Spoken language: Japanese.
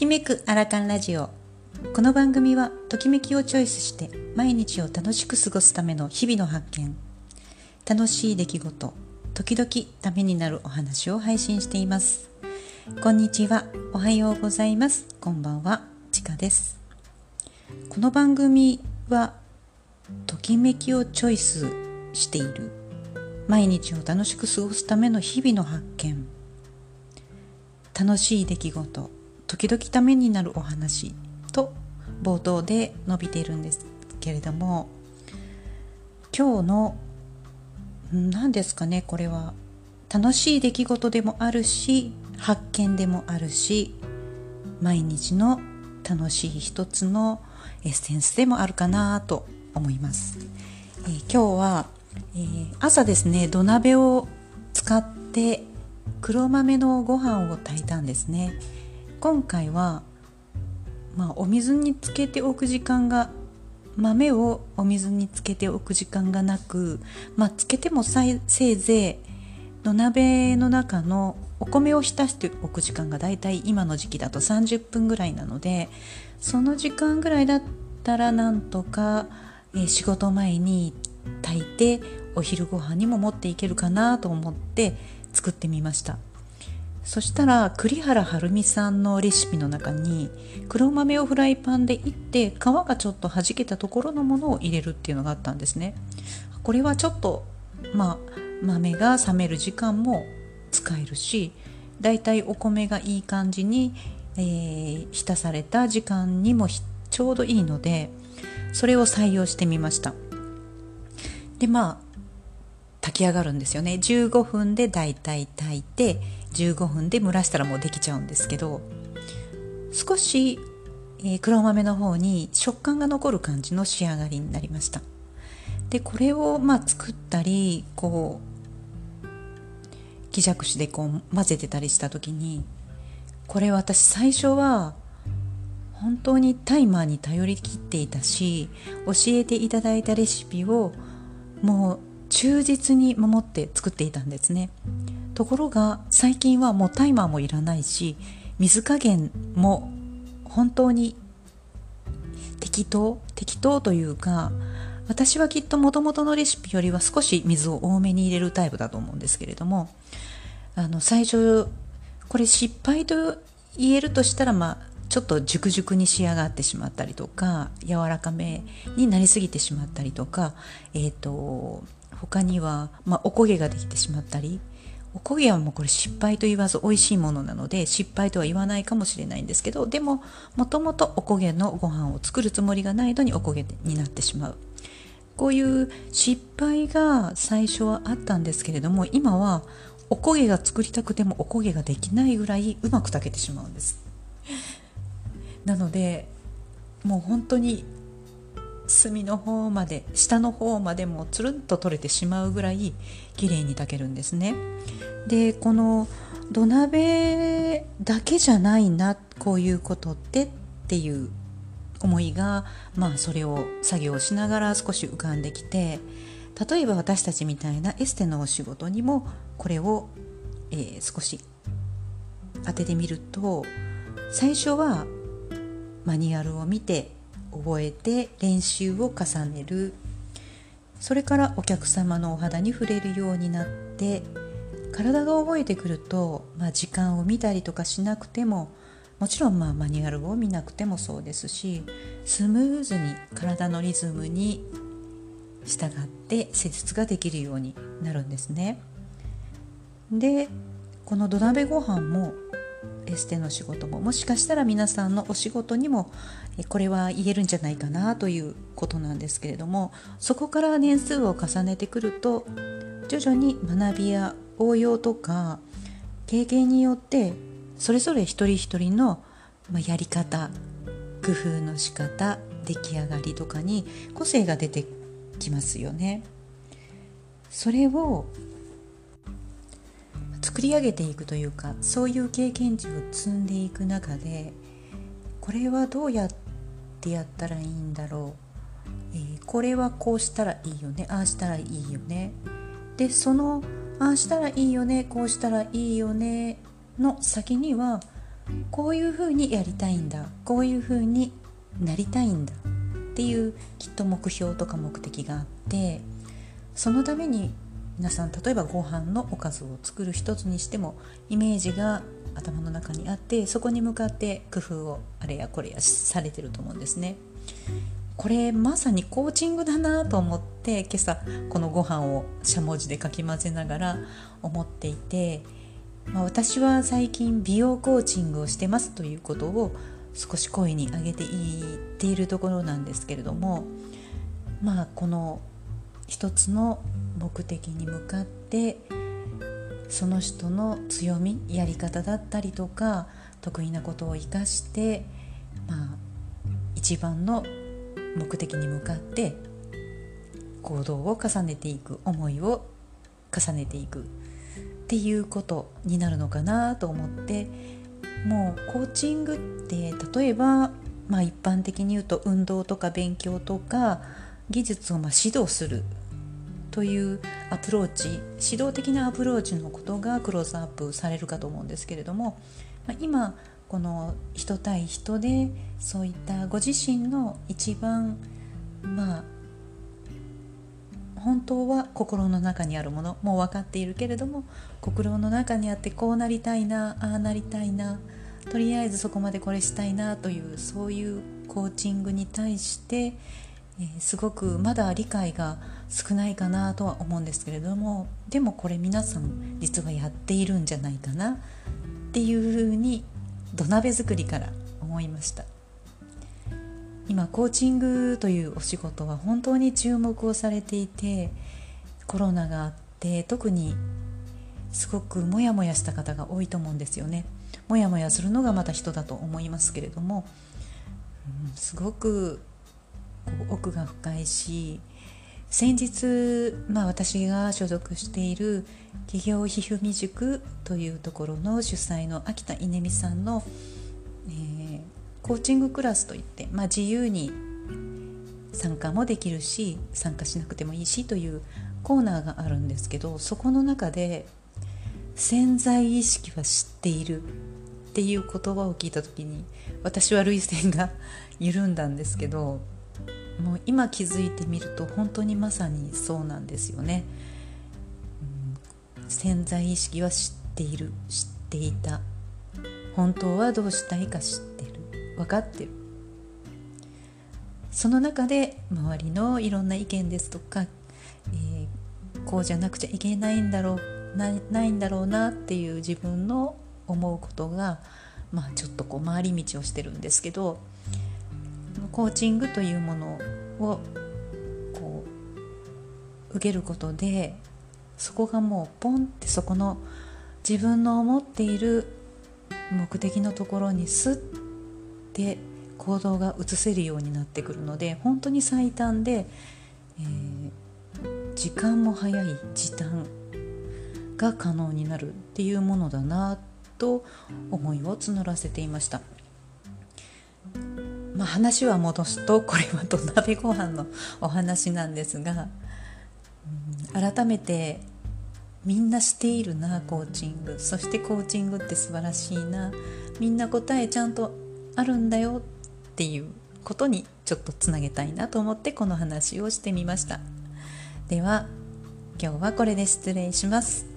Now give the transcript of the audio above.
きめくアラカンラジオ。この番組はときめきをチョイスして毎日を楽しく過ごすための日々の発見。楽しい出来事時々ためになるお話を配信しています。こんにちは。おはようございます。こんばんは。ちかです。この番組はときめきをチョイスしている毎日を楽しく過ごすための日々の発見。楽しい出来事時々ためになるお話と冒頭で述べているんですけれども今日の何ですかねこれは。楽しい出来事でもあるし発見でもあるし毎日の楽しい一つのエッセンスでもあるかなと思います、えー、今日は、えー、朝ですね土鍋を使って黒豆のご飯を炊いたんですね。今回は、まあ、お水につけておく時間が豆をお水につけておく時間がなく、まあ、つけてもせいぜい土鍋の中のお米を浸しておく時間がだいたい今の時期だと30分ぐらいなのでその時間ぐらいだったらなんとか、え、仕事前に炊いてお昼ご飯にも持っていけるかなと思って作ってみました。そしたら栗原はるみさんのレシピの中に黒豆をフライパンでいって皮がちょっと弾けたところのものを入れるっていうのがあったんですね。これはちょっとまあ豆が冷める時間も使えるしだいたいお米がいい感じに、えー、浸された時間にもちょうどいいのでそれを採用してみました。でまあ炊き上がるんですよね。15分でだいたい炊いて15分で蒸らしたらもうできちゃうんですけど少し、え、黒豆の方に食感が残る感じの仕上がりになりました。でこれをまあ作ったりこう木じゃくしでこう混ぜてたりした時にこれ私最初は本当にタイマーに頼りきっていたし教えていただいたレシピをもう忠実に守って作っていたんですね。ところが最近はもうタイマーもいらないし水加減も本当に適当適当というか私はきっともともとのレシピよりは少し水を多めに入れるタイプだと思うんですけれどもあの最初これ失敗と言えるとしたらまあちょっと熟熟に仕上がってしまったりとか柔らかめになりすぎてしまったりとかえっ、ー、と他には、まあ、おこげができてしまったりおこげはもうこれ失敗と言わず美味しいものなので失敗とは言わないかもしれないんですけどでももともとおこげのご飯を作るつもりがないのにおこげになってしまう。こういう失敗が最初はあったんですけれども今はおこげが作りたくてもおこげができないぐらいうまく炊けてしまうんです。なのでもう本当に隅の方まで下の方までもつるんと取れてしまうぐらい綺麗に炊けるんですね。でこの土鍋だけじゃないなこういうことってっていう思いがまあそれを作業しながら少し浮かんできて例えば私たちみたいなエステのお仕事にもこれを、えー、少し当ててみると最初はマニュアルを見て覚えて練習を重ねるそれからお客様のお肌に触れるようになって体が覚えてくると、まあ、時間を見たりとかしなくてももちろんまあマニュアルを見なくてもそうですしスムーズに体のリズムに従って施術ができるようになるんですね。でこの土鍋ご飯もエステの仕事ももしかしたら皆さんのお仕事にもこれは言えるんじゃないかなということなんですけれどもそこから年数を重ねてくると徐々に学びや応用とか経験によってそれぞれ一人一人のやり方工夫の仕方出来上がりとかに個性が出てきますよね。それを作り上げていくというかそういう経験値を積んでいく中でこれはどうやってやったらいいんだろう、えー、これはこうしたらいいよね？ああしたらいいよね？でそのああしたらいいよね？こうしたらいいよね？の先にはこういうふうにやりたいんだ。こういうふうになりたいんだ。っていうきっと目標とか目的があってそのために皆さん例えばご飯のおかずを作る一つにしてもイメージが頭の中にあってそこに向かって工夫をあれやこれやされてると思うんですね。これまさにコーチングだなと思って今朝このご飯をしゃもじでかき混ぜながら思っていて、まあ、私は最近美容コーチングをしてますということを少し声に上げて言っているところなんですけれどもまあこの一つの目的に向かってその人の強みやり方だったりとか得意なことを生かしてまあ一番の目的に向かって行動を重ねていく思いを重ねていくっていうことになるのかなと思ってもうコーチングって例えば、まあ、一般的に言うと運動とか勉強とか技術をま指導するというアプローチ指導的なアプローチのことがクローズアップされるかと思うんですけれども、ま、今この人対人でそういったご自身の一番まあ本当は心の中にあるものもう分かっているけれども心の中にあってこうなりたいなああなりたいなとりあえずそこまでこれしたいなというそういうコーチングに対して、えー、すごくまだ理解が少ないかなとは思うんですけれどもでもこれ皆さん実はやっているんじゃないかなっていうふうに土鍋作りから思いました。今コーチングというお仕事は本当に注目をされていてコロナがあって特にすごくモヤモヤした方が多いと思うんですよね。モヤモヤするのがまた人だと思いますけれども、うん、すごく奥が深いし先日、まあ、私が所属している企業ひふみ塾というところの主催の秋田稲美さんの、えー、コーチングクラスといって、まあ、自由に参加もできるし参加しなくてもいいしというコーナーがあるんですけどそこの中で潜在意識は知っているっていう言葉を聞いた時に私は涙腺が緩んだんですけどもう今気づいてみると本当にまさにそうなんですよね、うん、潜在意識は知っている。知っていた。本当はどうしたいか知ってる。分かってる。その中で周りのいろんな意見ですとか、えー、こうじゃなくちゃいけないんだろう。なないんだろうなっていう自分の思うことが、まあ、ちょっとこう回り道をしてるんですけどコーチングというものをこう受けることでそこがもうポンってそこの自分の思っている目的のところにスッて行動が移せるようになってくるので本当に最短で、えー、時間も早い時短が可能になるっていうものだなと思いを募らせていました。まあ、話は戻すとこれは土鍋ご飯のお話なんですが、うん、改めてみんなしているなコーチング。そしてコーチングって素晴らしいな。みんな答えちゃんとあるんだよっていうことにちょっとつなげたいなと思ってこの話をしてみました。では今日はこれで失礼します。